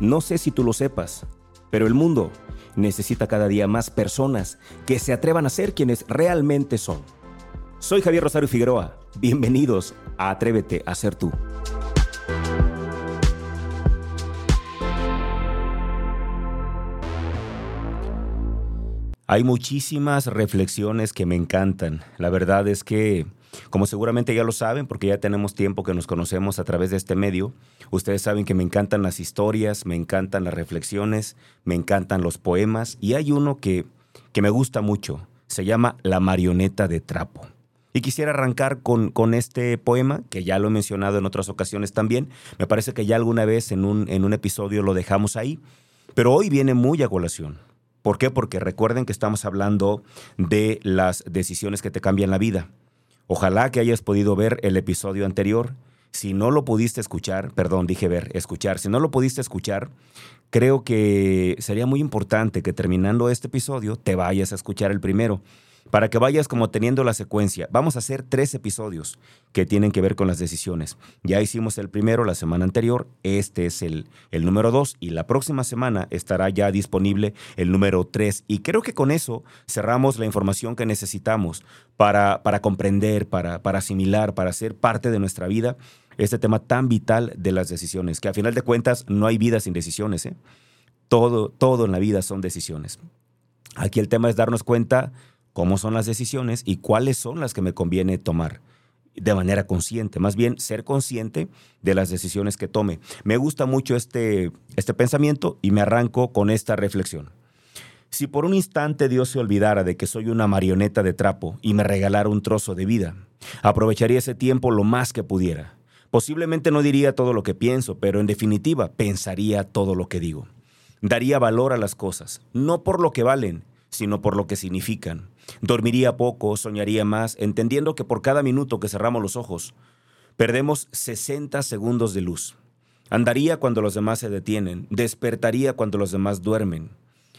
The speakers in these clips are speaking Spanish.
No sé si tú lo sepas, pero el mundo necesita cada día más personas que se atrevan a ser quienes realmente son. Soy Javier Rosario Figueroa. Bienvenidos a Atrévete a ser tú. Hay muchísimas reflexiones que me encantan. La verdad es que, como seguramente ya lo saben, porque ya tenemos tiempo que nos conocemos a través de este medio, ustedes saben que me encantan las historias, me encantan las reflexiones, me encantan los poemas, y hay uno que, que me gusta mucho. Se llama La marioneta de trapo. Y quisiera arrancar con, con, este poema, que ya lo he mencionado en otras ocasiones también. Me parece que ya alguna vez en un, en un episodio lo dejamos ahí, pero hoy viene muy a colación. ¿Por qué? Porque recuerden que estamos hablando de las decisiones que te cambian la vida. Ojalá que hayas podido ver el episodio anterior. Si no lo pudiste escuchar, perdón, dije ver, escuchar, si no lo pudiste escuchar, creo que sería muy importante que terminando este episodio te vayas a escuchar el primero para que vayas como teniendo la secuencia. Vamos a hacer tres episodios que tienen que ver con las decisiones. Ya hicimos el primero la semana anterior, este es el, el número dos y la próxima semana estará ya disponible el número tres. Y creo que con eso cerramos la información que necesitamos para, para comprender, para, para asimilar, para ser parte de nuestra vida este tema tan vital de las decisiones, que a final de cuentas no hay vida sin decisiones. ¿eh? Todo, todo en la vida son decisiones. Aquí el tema es darnos cuenta cómo son las decisiones y cuáles son las que me conviene tomar de manera consciente, más bien ser consciente de las decisiones que tome. Me gusta mucho este, este pensamiento y me arranco con esta reflexión. Si por un instante Dios se olvidara de que soy una marioneta de trapo y me regalara un trozo de vida, aprovecharía ese tiempo lo más que pudiera. Posiblemente no diría todo lo que pienso, pero en definitiva pensaría todo lo que digo. Daría valor a las cosas, no por lo que valen, sino por lo que significan. Dormiría poco, soñaría más, entendiendo que por cada minuto que cerramos los ojos, perdemos 60 segundos de luz. Andaría cuando los demás se detienen, despertaría cuando los demás duermen.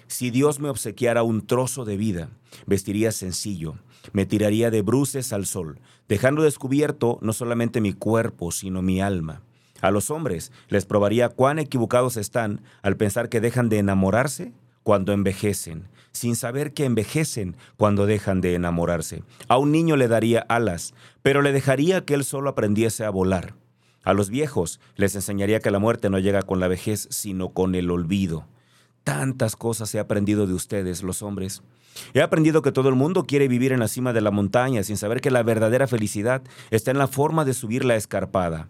Si Dios me obsequiara un trozo de vida, vestiría sencillo, me tiraría de bruces al sol, dejando descubierto no solamente mi cuerpo, sino mi alma. A los hombres les probaría cuán equivocados están al pensar que dejan de enamorarse cuando envejecen, sin saber que envejecen cuando dejan de enamorarse. A un niño le daría alas, pero le dejaría que él solo aprendiese a volar. A los viejos les enseñaría que la muerte no llega con la vejez, sino con el olvido. Tantas cosas he aprendido de ustedes, los hombres. He aprendido que todo el mundo quiere vivir en la cima de la montaña sin saber que la verdadera felicidad está en la forma de subir la escarpada.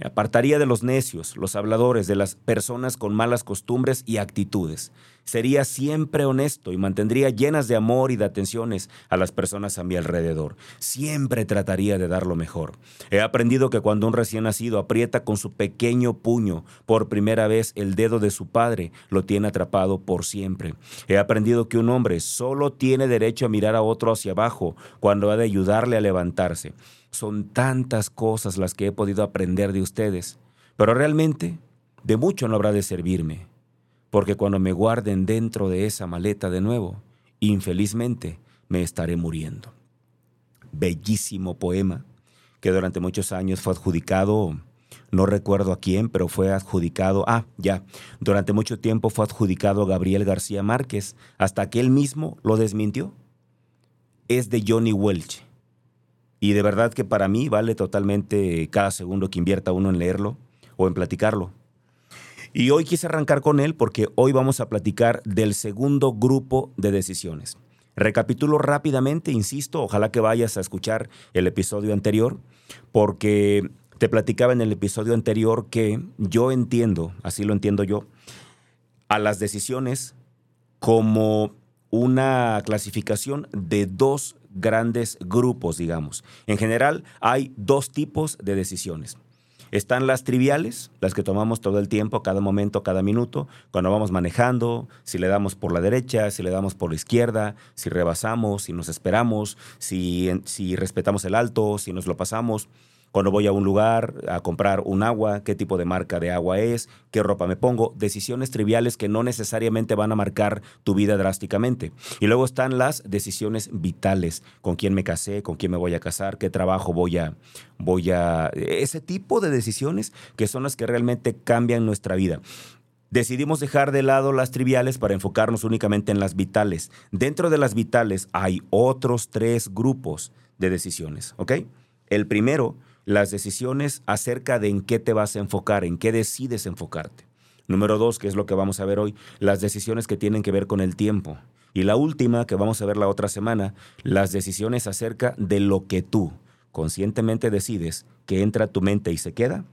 Me apartaría de los necios, los habladores, de las personas con malas costumbres y actitudes. Sería siempre honesto y mantendría llenas de amor y de atenciones a las personas a mi alrededor. Siempre trataría de dar lo mejor. He aprendido que cuando un recién nacido aprieta con su pequeño puño por primera vez el dedo de su padre, lo tiene atrapado por siempre. He aprendido que un hombre solo tiene derecho a mirar a otro hacia abajo cuando ha de ayudarle a levantarse. Son tantas cosas las que he podido aprender de ustedes, pero realmente de mucho no habrá de servirme, porque cuando me guarden dentro de esa maleta de nuevo, infelizmente me estaré muriendo. Bellísimo poema que durante muchos años fue adjudicado, no recuerdo a quién, pero fue adjudicado, ah, ya, durante mucho tiempo fue adjudicado a Gabriel García Márquez, hasta que él mismo lo desmintió. Es de Johnny Welch y de verdad que para mí vale totalmente cada segundo que invierta uno en leerlo o en platicarlo. Y hoy quise arrancar con él porque hoy vamos a platicar del segundo grupo de decisiones. Recapitulo rápidamente, insisto, ojalá que vayas a escuchar el episodio anterior, porque te platicaba en el episodio anterior que yo entiendo, así lo entiendo yo, a las decisiones como una clasificación de dos grandes grupos, digamos. En general, hay dos tipos de decisiones. Están las triviales, las que tomamos todo el tiempo, cada momento, cada minuto, cuando vamos manejando, si le damos por la derecha, si le damos por la izquierda, si rebasamos, si nos esperamos, si, si respetamos el alto, si nos lo pasamos cuando voy a un lugar a comprar un agua, qué tipo de marca de agua es, qué ropa me pongo, decisiones triviales que no necesariamente van a marcar tu vida drásticamente. Y luego están las decisiones vitales, con quién me casé, con quién me voy a casar, qué trabajo voy a voy a ese tipo de decisiones que son las que realmente cambian nuestra vida. Decidimos dejar de lado las triviales para enfocarnos únicamente en las vitales. Dentro de las vitales hay otros tres grupos de decisiones, ¿ok? El primero, las decisiones acerca de en qué te vas a enfocar, en qué decides enfocarte. Número dos, que es lo que vamos a ver hoy, las decisiones que tienen que ver con el tiempo. Y la última, que vamos a ver la otra semana, las decisiones acerca de lo que tú conscientemente decides que entra a tu mente y se queda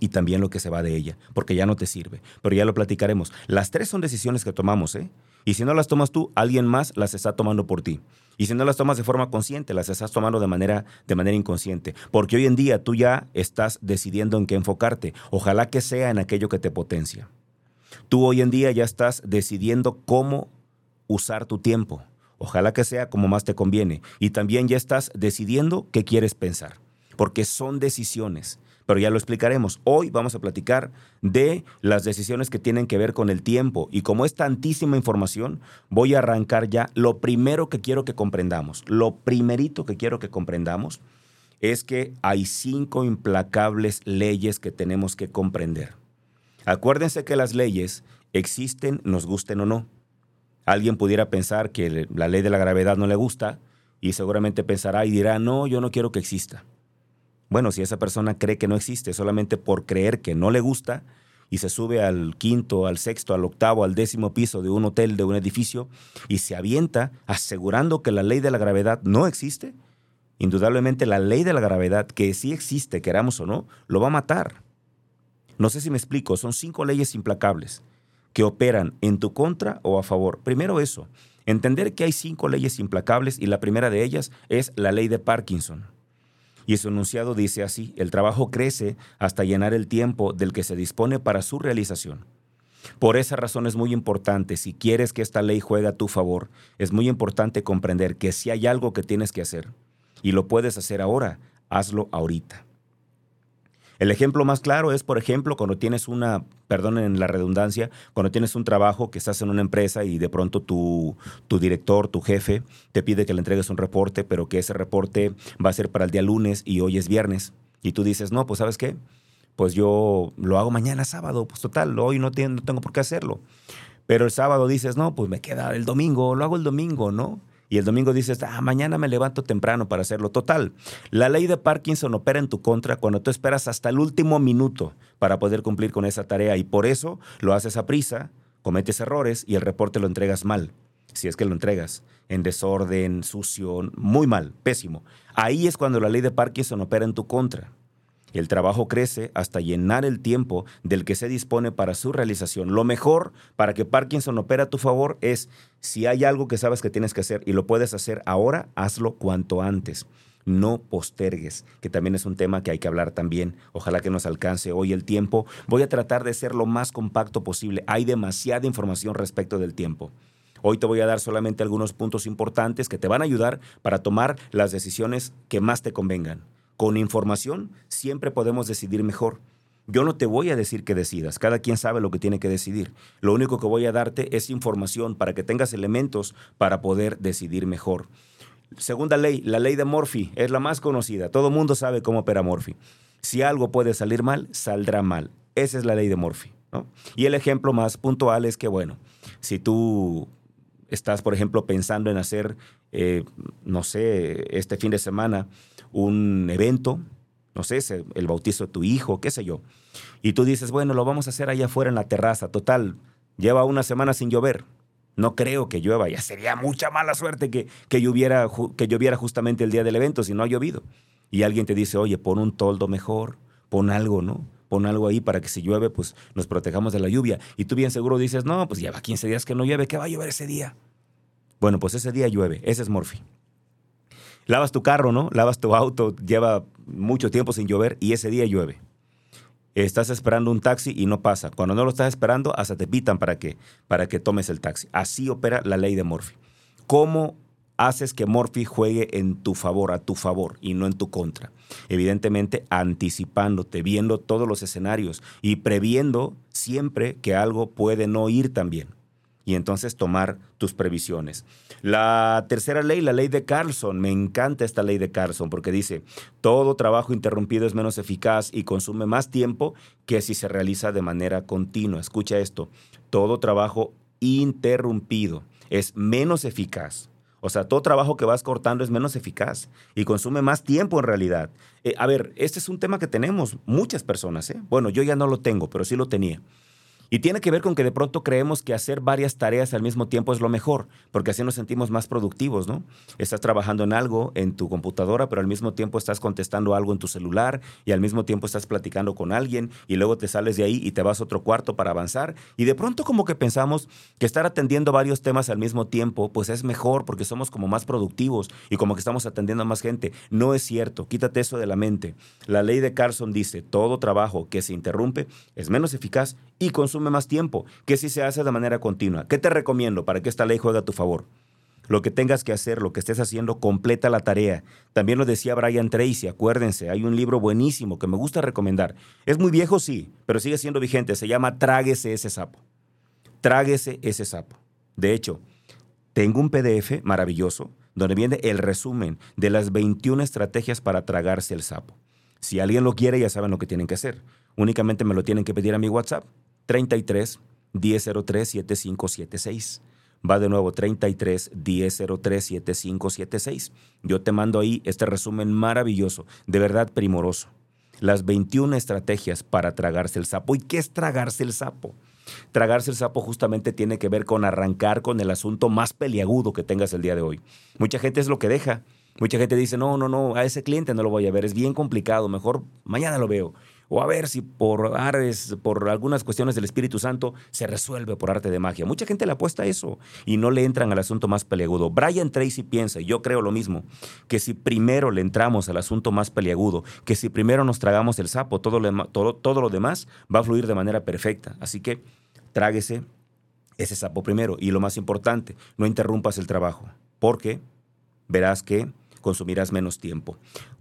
y también lo que se va de ella, porque ya no te sirve. Pero ya lo platicaremos. Las tres son decisiones que tomamos, ¿eh? Y si no las tomas tú, alguien más las está tomando por ti. Y si no las tomas de forma consciente, las estás tomando de manera, de manera inconsciente. Porque hoy en día tú ya estás decidiendo en qué enfocarte. Ojalá que sea en aquello que te potencia. Tú hoy en día ya estás decidiendo cómo usar tu tiempo. Ojalá que sea como más te conviene. Y también ya estás decidiendo qué quieres pensar. Porque son decisiones pero ya lo explicaremos. Hoy vamos a platicar de las decisiones que tienen que ver con el tiempo y como es tantísima información, voy a arrancar ya lo primero que quiero que comprendamos. Lo primerito que quiero que comprendamos es que hay cinco implacables leyes que tenemos que comprender. Acuérdense que las leyes existen, nos gusten o no. Alguien pudiera pensar que la ley de la gravedad no le gusta y seguramente pensará y dirá, no, yo no quiero que exista. Bueno, si esa persona cree que no existe solamente por creer que no le gusta y se sube al quinto, al sexto, al octavo, al décimo piso de un hotel, de un edificio, y se avienta asegurando que la ley de la gravedad no existe, indudablemente la ley de la gravedad, que sí existe, queramos o no, lo va a matar. No sé si me explico, son cinco leyes implacables que operan en tu contra o a favor. Primero eso, entender que hay cinco leyes implacables y la primera de ellas es la ley de Parkinson. Y su enunciado dice así, el trabajo crece hasta llenar el tiempo del que se dispone para su realización. Por esa razón es muy importante, si quieres que esta ley juegue a tu favor, es muy importante comprender que si hay algo que tienes que hacer y lo puedes hacer ahora, hazlo ahorita. El ejemplo más claro es, por ejemplo, cuando tienes una, perdonen la redundancia, cuando tienes un trabajo que estás en una empresa y de pronto tu, tu director, tu jefe, te pide que le entregues un reporte, pero que ese reporte va a ser para el día lunes y hoy es viernes. Y tú dices, no, pues sabes qué, pues yo lo hago mañana sábado, pues total, hoy no, no tengo por qué hacerlo. Pero el sábado dices, no, pues me queda el domingo, lo hago el domingo, ¿no? Y el domingo dices, ah, mañana me levanto temprano para hacerlo. Total, la ley de Parkinson opera en tu contra cuando tú esperas hasta el último minuto para poder cumplir con esa tarea y por eso lo haces a prisa, cometes errores y el reporte lo entregas mal. Si es que lo entregas en desorden, sucio, muy mal, pésimo. Ahí es cuando la ley de Parkinson opera en tu contra. El trabajo crece hasta llenar el tiempo del que se dispone para su realización. Lo mejor para que Parkinson opere a tu favor es si hay algo que sabes que tienes que hacer y lo puedes hacer ahora, hazlo cuanto antes. No postergues, que también es un tema que hay que hablar también. Ojalá que nos alcance hoy el tiempo. Voy a tratar de ser lo más compacto posible. Hay demasiada información respecto del tiempo. Hoy te voy a dar solamente algunos puntos importantes que te van a ayudar para tomar las decisiones que más te convengan. Con información siempre podemos decidir mejor. Yo no te voy a decir que decidas, cada quien sabe lo que tiene que decidir. Lo único que voy a darte es información para que tengas elementos para poder decidir mejor. Segunda ley, la ley de Murphy, es la más conocida. Todo mundo sabe cómo opera Murphy. Si algo puede salir mal, saldrá mal. Esa es la ley de Murphy. Y el ejemplo más puntual es que, bueno, si tú estás, por ejemplo, pensando en hacer, eh, no sé, este fin de semana, un evento, no sé, el bautizo de tu hijo, qué sé yo. Y tú dices, bueno, lo vamos a hacer allá afuera en la terraza. Total, lleva una semana sin llover. No creo que llueva, ya sería mucha mala suerte que, que, lloviera, que lloviera justamente el día del evento si no ha llovido. Y alguien te dice, oye, pon un toldo mejor, pon algo, ¿no? Pon algo ahí para que si llueve, pues nos protejamos de la lluvia. Y tú bien seguro dices, no, pues lleva 15 días que no llueve, ¿qué va a llover ese día? Bueno, pues ese día llueve, ese es Morphy. Lavas tu carro, ¿no? Lavas tu auto, lleva mucho tiempo sin llover y ese día llueve. Estás esperando un taxi y no pasa. Cuando no lo estás esperando, hasta te pitan para que, para que tomes el taxi. Así opera la ley de Murphy. ¿Cómo haces que Murphy juegue en tu favor, a tu favor y no en tu contra? Evidentemente, anticipándote, viendo todos los escenarios y previendo siempre que algo puede no ir tan bien. Y entonces tomar tus previsiones. La tercera ley, la ley de Carlson, me encanta esta ley de Carlson porque dice, todo trabajo interrumpido es menos eficaz y consume más tiempo que si se realiza de manera continua. Escucha esto, todo trabajo interrumpido es menos eficaz. O sea, todo trabajo que vas cortando es menos eficaz y consume más tiempo en realidad. Eh, a ver, este es un tema que tenemos muchas personas. ¿eh? Bueno, yo ya no lo tengo, pero sí lo tenía. Y tiene que ver con que de pronto creemos que hacer varias tareas al mismo tiempo es lo mejor, porque así nos sentimos más productivos, ¿no? Estás trabajando en algo en tu computadora, pero al mismo tiempo estás contestando algo en tu celular y al mismo tiempo estás platicando con alguien y luego te sales de ahí y te vas a otro cuarto para avanzar. Y de pronto como que pensamos que estar atendiendo varios temas al mismo tiempo, pues es mejor porque somos como más productivos y como que estamos atendiendo a más gente. No es cierto, quítate eso de la mente. La ley de Carson dice, todo trabajo que se interrumpe es menos eficaz y consume más tiempo que si se hace de manera continua. ¿Qué te recomiendo para que esta ley juegue a tu favor? Lo que tengas que hacer, lo que estés haciendo, completa la tarea. También lo decía Brian Tracy, acuérdense, hay un libro buenísimo que me gusta recomendar. Es muy viejo, sí, pero sigue siendo vigente. Se llama Tráguese ese sapo. Tráguese ese sapo. De hecho, tengo un PDF maravilloso donde viene el resumen de las 21 estrategias para tragarse el sapo. Si alguien lo quiere, ya saben lo que tienen que hacer. Únicamente me lo tienen que pedir a mi WhatsApp 33 1003 7576. Va de nuevo 33 1003 7576. Yo te mando ahí este resumen maravilloso, de verdad primoroso. Las 21 estrategias para tragarse el sapo. ¿Y qué es tragarse el sapo? Tragarse el sapo justamente tiene que ver con arrancar con el asunto más peliagudo que tengas el día de hoy. Mucha gente es lo que deja. Mucha gente dice, no, no, no, a ese cliente no lo voy a ver, es bien complicado, mejor mañana lo veo o a ver si por ares, por algunas cuestiones del Espíritu Santo se resuelve por arte de magia. Mucha gente le apuesta a eso y no le entran al asunto más peliagudo. Brian Tracy piensa, y yo creo lo mismo, que si primero le entramos al asunto más peliagudo, que si primero nos tragamos el sapo, todo lo, todo lo demás va a fluir de manera perfecta. Así que tráguese ese sapo primero. Y lo más importante, no interrumpas el trabajo, porque verás que consumirás menos tiempo.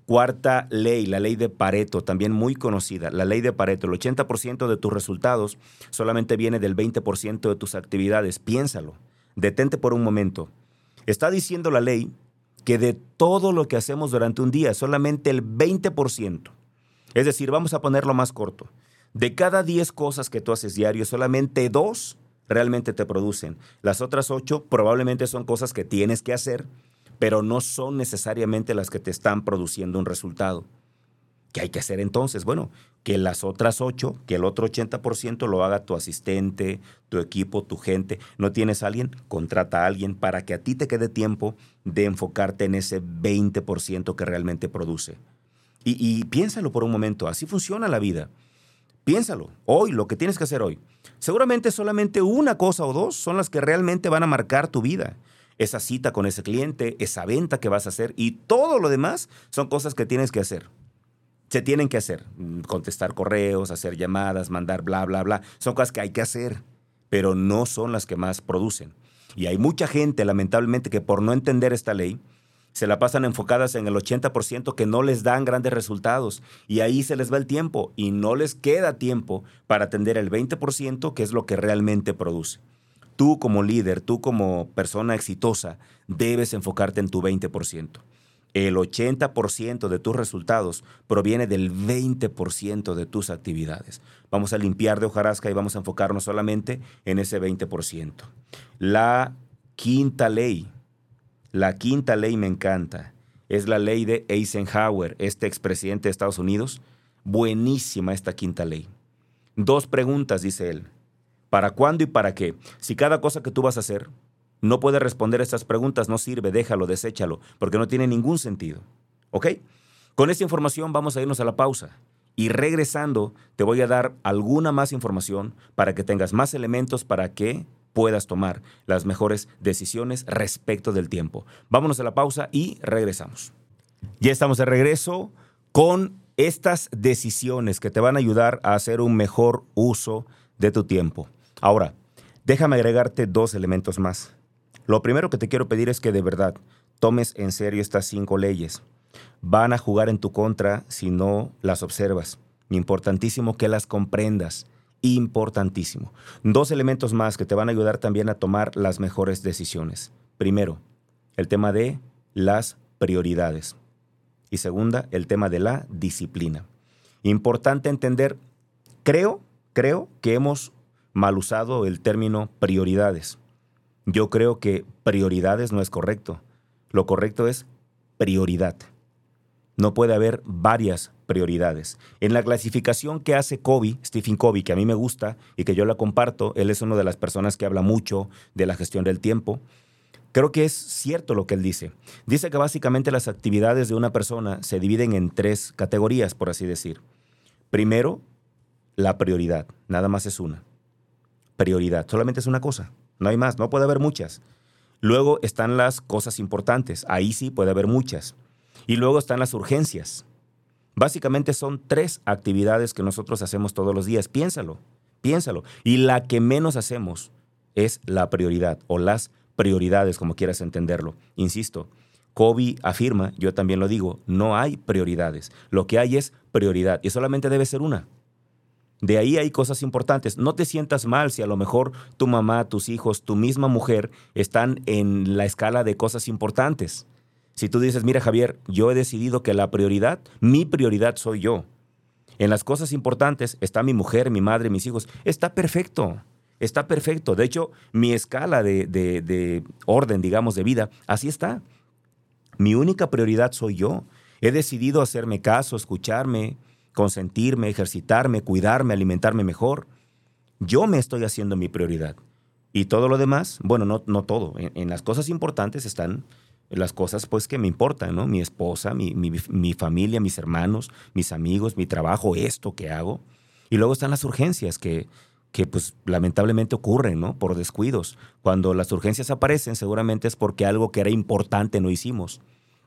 Cuarta ley, la ley de Pareto, también muy conocida. La ley de Pareto, el 80% de tus resultados solamente viene del 20% de tus actividades. Piénsalo, detente por un momento. Está diciendo la ley que de todo lo que hacemos durante un día, solamente el 20%, es decir, vamos a ponerlo más corto, de cada 10 cosas que tú haces diario, solamente dos realmente te producen. Las otras 8 probablemente son cosas que tienes que hacer pero no son necesariamente las que te están produciendo un resultado. ¿Qué hay que hacer entonces? Bueno, que las otras ocho, que el otro 80% lo haga tu asistente, tu equipo, tu gente. ¿No tienes a alguien? Contrata a alguien para que a ti te quede tiempo de enfocarte en ese 20% que realmente produce. Y, y piénsalo por un momento, así funciona la vida. Piénsalo, hoy, lo que tienes que hacer hoy. Seguramente solamente una cosa o dos son las que realmente van a marcar tu vida esa cita con ese cliente, esa venta que vas a hacer y todo lo demás son cosas que tienes que hacer. Se tienen que hacer. Mm, contestar correos, hacer llamadas, mandar bla, bla, bla. Son cosas que hay que hacer, pero no son las que más producen. Y hay mucha gente, lamentablemente, que por no entender esta ley, se la pasan enfocadas en el 80% que no les dan grandes resultados y ahí se les va el tiempo y no les queda tiempo para atender el 20% que es lo que realmente produce. Tú como líder, tú como persona exitosa, debes enfocarte en tu 20%. El 80% de tus resultados proviene del 20% de tus actividades. Vamos a limpiar de hojarasca y vamos a enfocarnos solamente en ese 20%. La quinta ley, la quinta ley me encanta, es la ley de Eisenhower, este expresidente de Estados Unidos. Buenísima esta quinta ley. Dos preguntas, dice él. ¿Para cuándo y para qué? Si cada cosa que tú vas a hacer no puede responder a estas preguntas, no sirve, déjalo, deséchalo, porque no tiene ningún sentido. ¿Ok? Con esta información vamos a irnos a la pausa. Y regresando, te voy a dar alguna más información para que tengas más elementos para que puedas tomar las mejores decisiones respecto del tiempo. Vámonos a la pausa y regresamos. Ya estamos de regreso con estas decisiones que te van a ayudar a hacer un mejor uso de tu tiempo. Ahora, déjame agregarte dos elementos más. Lo primero que te quiero pedir es que de verdad tomes en serio estas cinco leyes. Van a jugar en tu contra si no las observas. Importantísimo que las comprendas Importantísimo. Dos elementos más que te van a ayudar también a tomar las mejores decisiones. Primero, el tema de las prioridades. Y segunda, el tema de la disciplina. Importante entender, creo, creo que hemos mal usado el término prioridades. Yo creo que prioridades no es correcto. Lo correcto es prioridad. No puede haber varias prioridades. En la clasificación que hace Covey, Stephen Covey, que a mí me gusta y que yo la comparto, él es una de las personas que habla mucho de la gestión del tiempo. Creo que es cierto lo que él dice. Dice que básicamente las actividades de una persona se dividen en tres categorías, por así decir. Primero, la prioridad. Nada más es una. Prioridad. Solamente es una cosa. No hay más. No puede haber muchas. Luego están las cosas importantes. Ahí sí puede haber muchas. Y luego están las urgencias. Básicamente son tres actividades que nosotros hacemos todos los días. Piénsalo, piénsalo. Y la que menos hacemos es la prioridad o las prioridades, como quieras entenderlo. Insisto, Kobe afirma, yo también lo digo, no hay prioridades. Lo que hay es prioridad y solamente debe ser una. De ahí hay cosas importantes. No te sientas mal si a lo mejor tu mamá, tus hijos, tu misma mujer están en la escala de cosas importantes. Si tú dices, mira Javier, yo he decidido que la prioridad, mi prioridad soy yo. En las cosas importantes está mi mujer, mi madre, mis hijos. Está perfecto, está perfecto. De hecho, mi escala de, de orden, digamos, de vida, así está. Mi única prioridad soy yo. He decidido hacerme caso, escucharme, consentirme, ejercitarme, cuidarme, alimentarme mejor. Yo me estoy haciendo mi prioridad. Y todo lo demás, bueno, no, no todo. en las cosas importantes están las cosas pues que me importan, ¿no? Mi esposa, mi, mi, familia, mis hermanos, mis amigos, mi trabajo, esto que hago. Y luego están las urgencias que, que pues lamentablemente ocurren, ¿no? Por descuidos. Cuando las urgencias aparecen seguramente es porque algo que era importante no hicimos.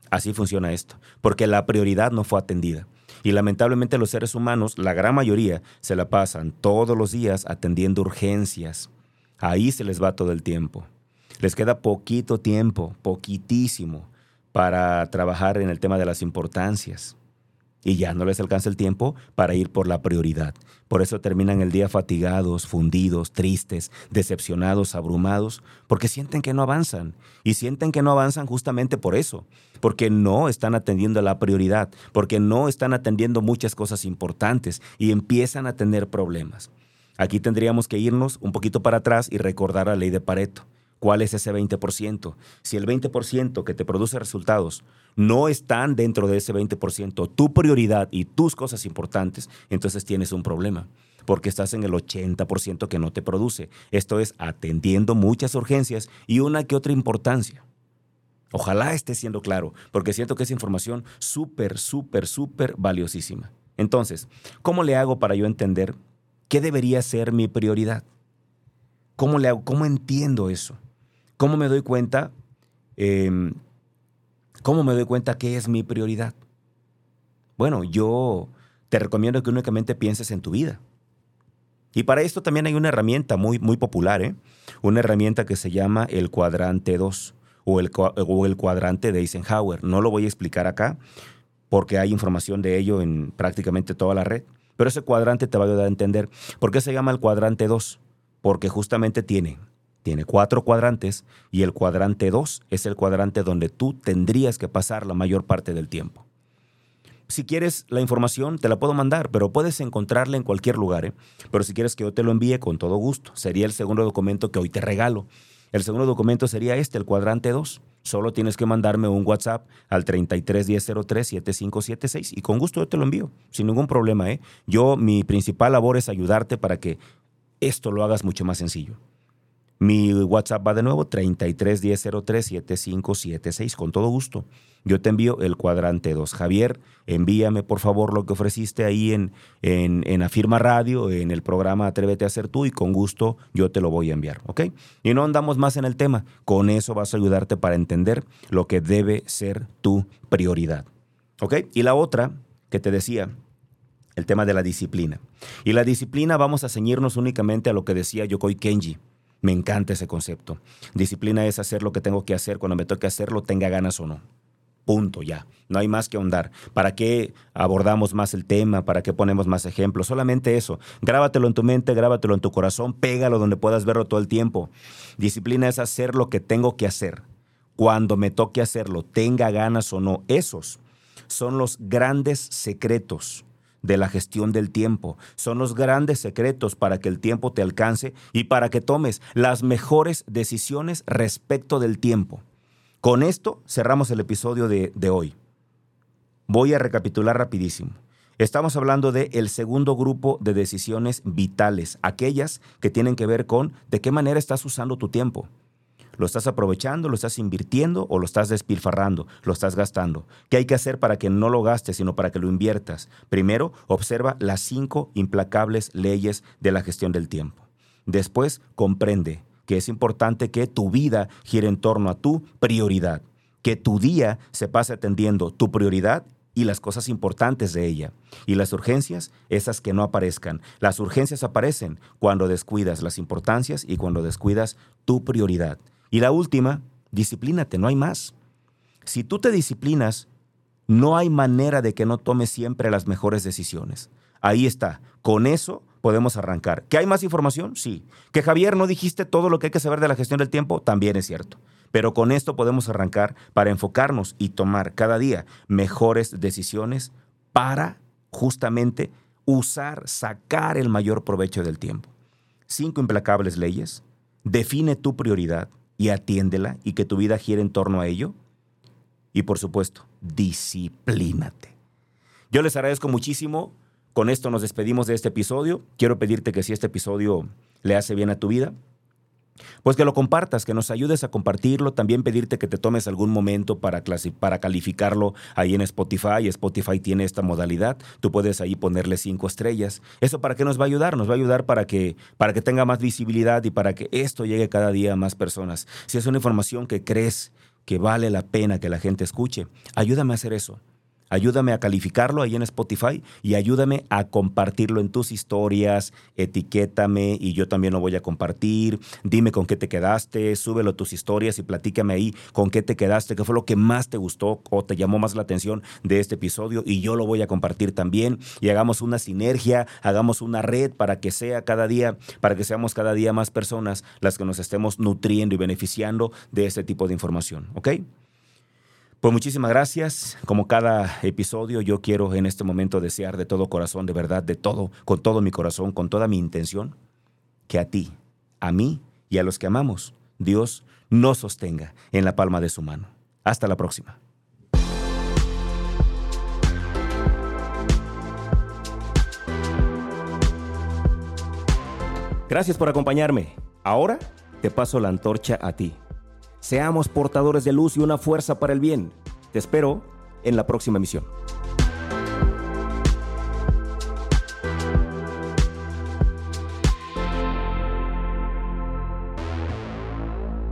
Así funciona esto, porque la prioridad no fue atendida. Y lamentablemente los seres humanos, la gran mayoría, se la pasan todos los días atendiendo urgencias. Ahí se les va todo el tiempo. Les queda poquito tiempo, poquitísimo, para trabajar en el tema de las importancias. Y ya no les alcanza el tiempo para ir por la prioridad. Por eso terminan el día fatigados, fundidos, tristes, decepcionados, abrumados, porque sienten que no avanzan. Y sienten que no avanzan justamente por eso, porque no están atendiendo a la prioridad, porque no están atendiendo muchas cosas importantes y empiezan a tener problemas. Aquí tendríamos que irnos un poquito para atrás y recordar la ley de Pareto. ¿Cuál es ese 20%? Si el 20% que te produce resultados no están dentro de ese 20%, tu prioridad y tus cosas importantes, entonces tienes un problema, porque estás en el 80% que no te produce. Esto es atendiendo muchas urgencias y una que otra importancia. Ojalá esté siendo claro, porque siento que es información súper, súper, súper valiosísima. Entonces, ¿cómo le hago para yo entender qué debería ser mi prioridad? ¿Cómo le? ¿Cómo entiendo eso? ¿Cómo me doy cuenta? Em, ¿Cómo me doy cuenta que es mi prioridad? Bueno, yo te recomiendo que únicamente pienses en tu vida. Y para esto también hay una herramienta muy, muy popular, ¿eh? una herramienta que se llama el cuadrante 2 o el, o el cuadrante de Eisenhower. No lo voy a explicar acá porque hay información de ello en prácticamente toda la red. Pero ese cuadrante te va a ayudar a entender por qué se llama el cuadrante 2. Porque justamente tiene tiene cuatro cuadrantes y el cuadrante 2 es el cuadrante donde tú tendrías que pasar la mayor parte del tiempo. Si quieres la información, te la puedo mandar, pero puedes encontrarla en cualquier lugar. ¿eh? Pero si quieres que yo te lo envíe, con todo gusto. Sería el segundo documento que hoy te regalo. El segundo documento sería este, el cuadrante 2. Solo tienes que mandarme un WhatsApp al 3310037576 y con gusto yo te lo envío, sin ningún problema. ¿eh? Yo, mi principal labor es ayudarte para que esto lo hagas mucho más sencillo. Mi WhatsApp va de nuevo 3310037576 con todo gusto. Yo te envío el cuadrante 2. Javier, envíame por favor lo que ofreciste ahí en, en, en, Afirma Radio, en el programa Atrévete a ser tú y con gusto yo te lo voy a enviar, ¿ok? Y no andamos más en el tema. Con eso vas a ayudarte para entender lo que debe ser tu prioridad, ¿ok? Y la otra que te decía, el tema de la disciplina. Y la disciplina vamos a ceñirnos únicamente a lo que decía Yokoi Kenji me encanta ese concepto. Disciplina es hacer lo que tengo que hacer cuando me toque hacerlo, tenga ganas o no. Punto, ya. No hay más que ahondar. ¿Para qué abordamos más el tema? ¿Para qué ponemos más ejemplos? Solamente eso. Grábatelo en tu mente, grábatelo en tu corazón, pégalo donde puedas verlo todo el tiempo. Disciplina es hacer lo que tengo que hacer. Cuando me toque hacerlo, tenga ganas o no. Esos son los grandes secretos de la gestión del tiempo. Son los grandes secretos para que el tiempo te alcance y para que tomes las mejores decisiones respecto del tiempo. Con esto cerramos el episodio de, hoy. Voy a recapitular rapidísimo. Estamos hablando del el segundo grupo de decisiones vitales, aquellas que tienen que ver con de qué manera estás usando tu tiempo. ¿Lo estás aprovechando, lo estás invirtiendo o lo estás despilfarrando, lo estás gastando? ¿Qué hay que hacer para que no lo gastes, sino para que lo inviertas? Primero, observa las cinco implacables leyes de la gestión del tiempo. Después, comprende que es importante que tu vida gire en torno a tu prioridad, que tu día se pase atendiendo tu prioridad y las cosas importantes de ella. Y las urgencias, esas que no aparezcan. Las urgencias aparecen cuando descuidas las importancias y cuando descuidas tu prioridad. Y la última, disciplínate, no hay más. Si tú te disciplinas, no hay manera de que no tomes siempre las mejores decisiones. Ahí está. Con eso podemos arrancar. ¿Que hay más información? Sí. ¿Que Javier no dijiste todo lo que hay que saber de la gestión del tiempo? También es cierto. Pero con esto podemos arrancar para enfocarnos y tomar cada día mejores decisiones para justamente usar, sacar el mayor provecho del tiempo. Cinco implacables leyes. Define tu prioridad y atiéndela y que tu vida gire en torno a ello. Y por supuesto, disciplínate. Yo les agradezco muchísimo con esto nos despedimos de este episodio. Quiero pedirte que si este episodio le hace bien a tu vida, pues que lo compartas, que nos ayudes a compartirlo. También pedirte que te tomes algún momento para, para calificarlo ahí en Spotify. Spotify tiene esta modalidad. Tú puedes ahí ponerle cinco estrellas. ¿Eso para qué nos va a ayudar? Nos va a ayudar para que, para que tenga más visibilidad y para que esto llegue cada día a más personas. Si es una información que crees que vale la pena que la gente escuche, ayúdame a hacer eso. Ayúdame a calificarlo ahí en Spotify y ayúdame a compartirlo en tus historias, etiquétame y yo también lo voy a compartir. Dime con qué te quedaste, súbelo a tus historias y platícame ahí con qué te quedaste, qué fue lo que más te gustó o te llamó más la atención de este episodio y yo lo voy a compartir también y hagamos una sinergia, hagamos una red para que sea cada día, para que seamos cada día más personas las que nos estemos nutriendo y beneficiando de este tipo de información, ¿ok? Pues muchísimas gracias. Como cada episodio, yo quiero en este momento desear de todo corazón, de verdad, de todo, con todo mi corazón, con toda mi intención, que a ti, a mí y a los que amamos, Dios nos sostenga en la palma de su mano. Hasta la próxima. Gracias por acompañarme. Ahora te paso la antorcha a ti. Seamos portadores de luz y una fuerza para el bien. Te espero en la próxima emisión.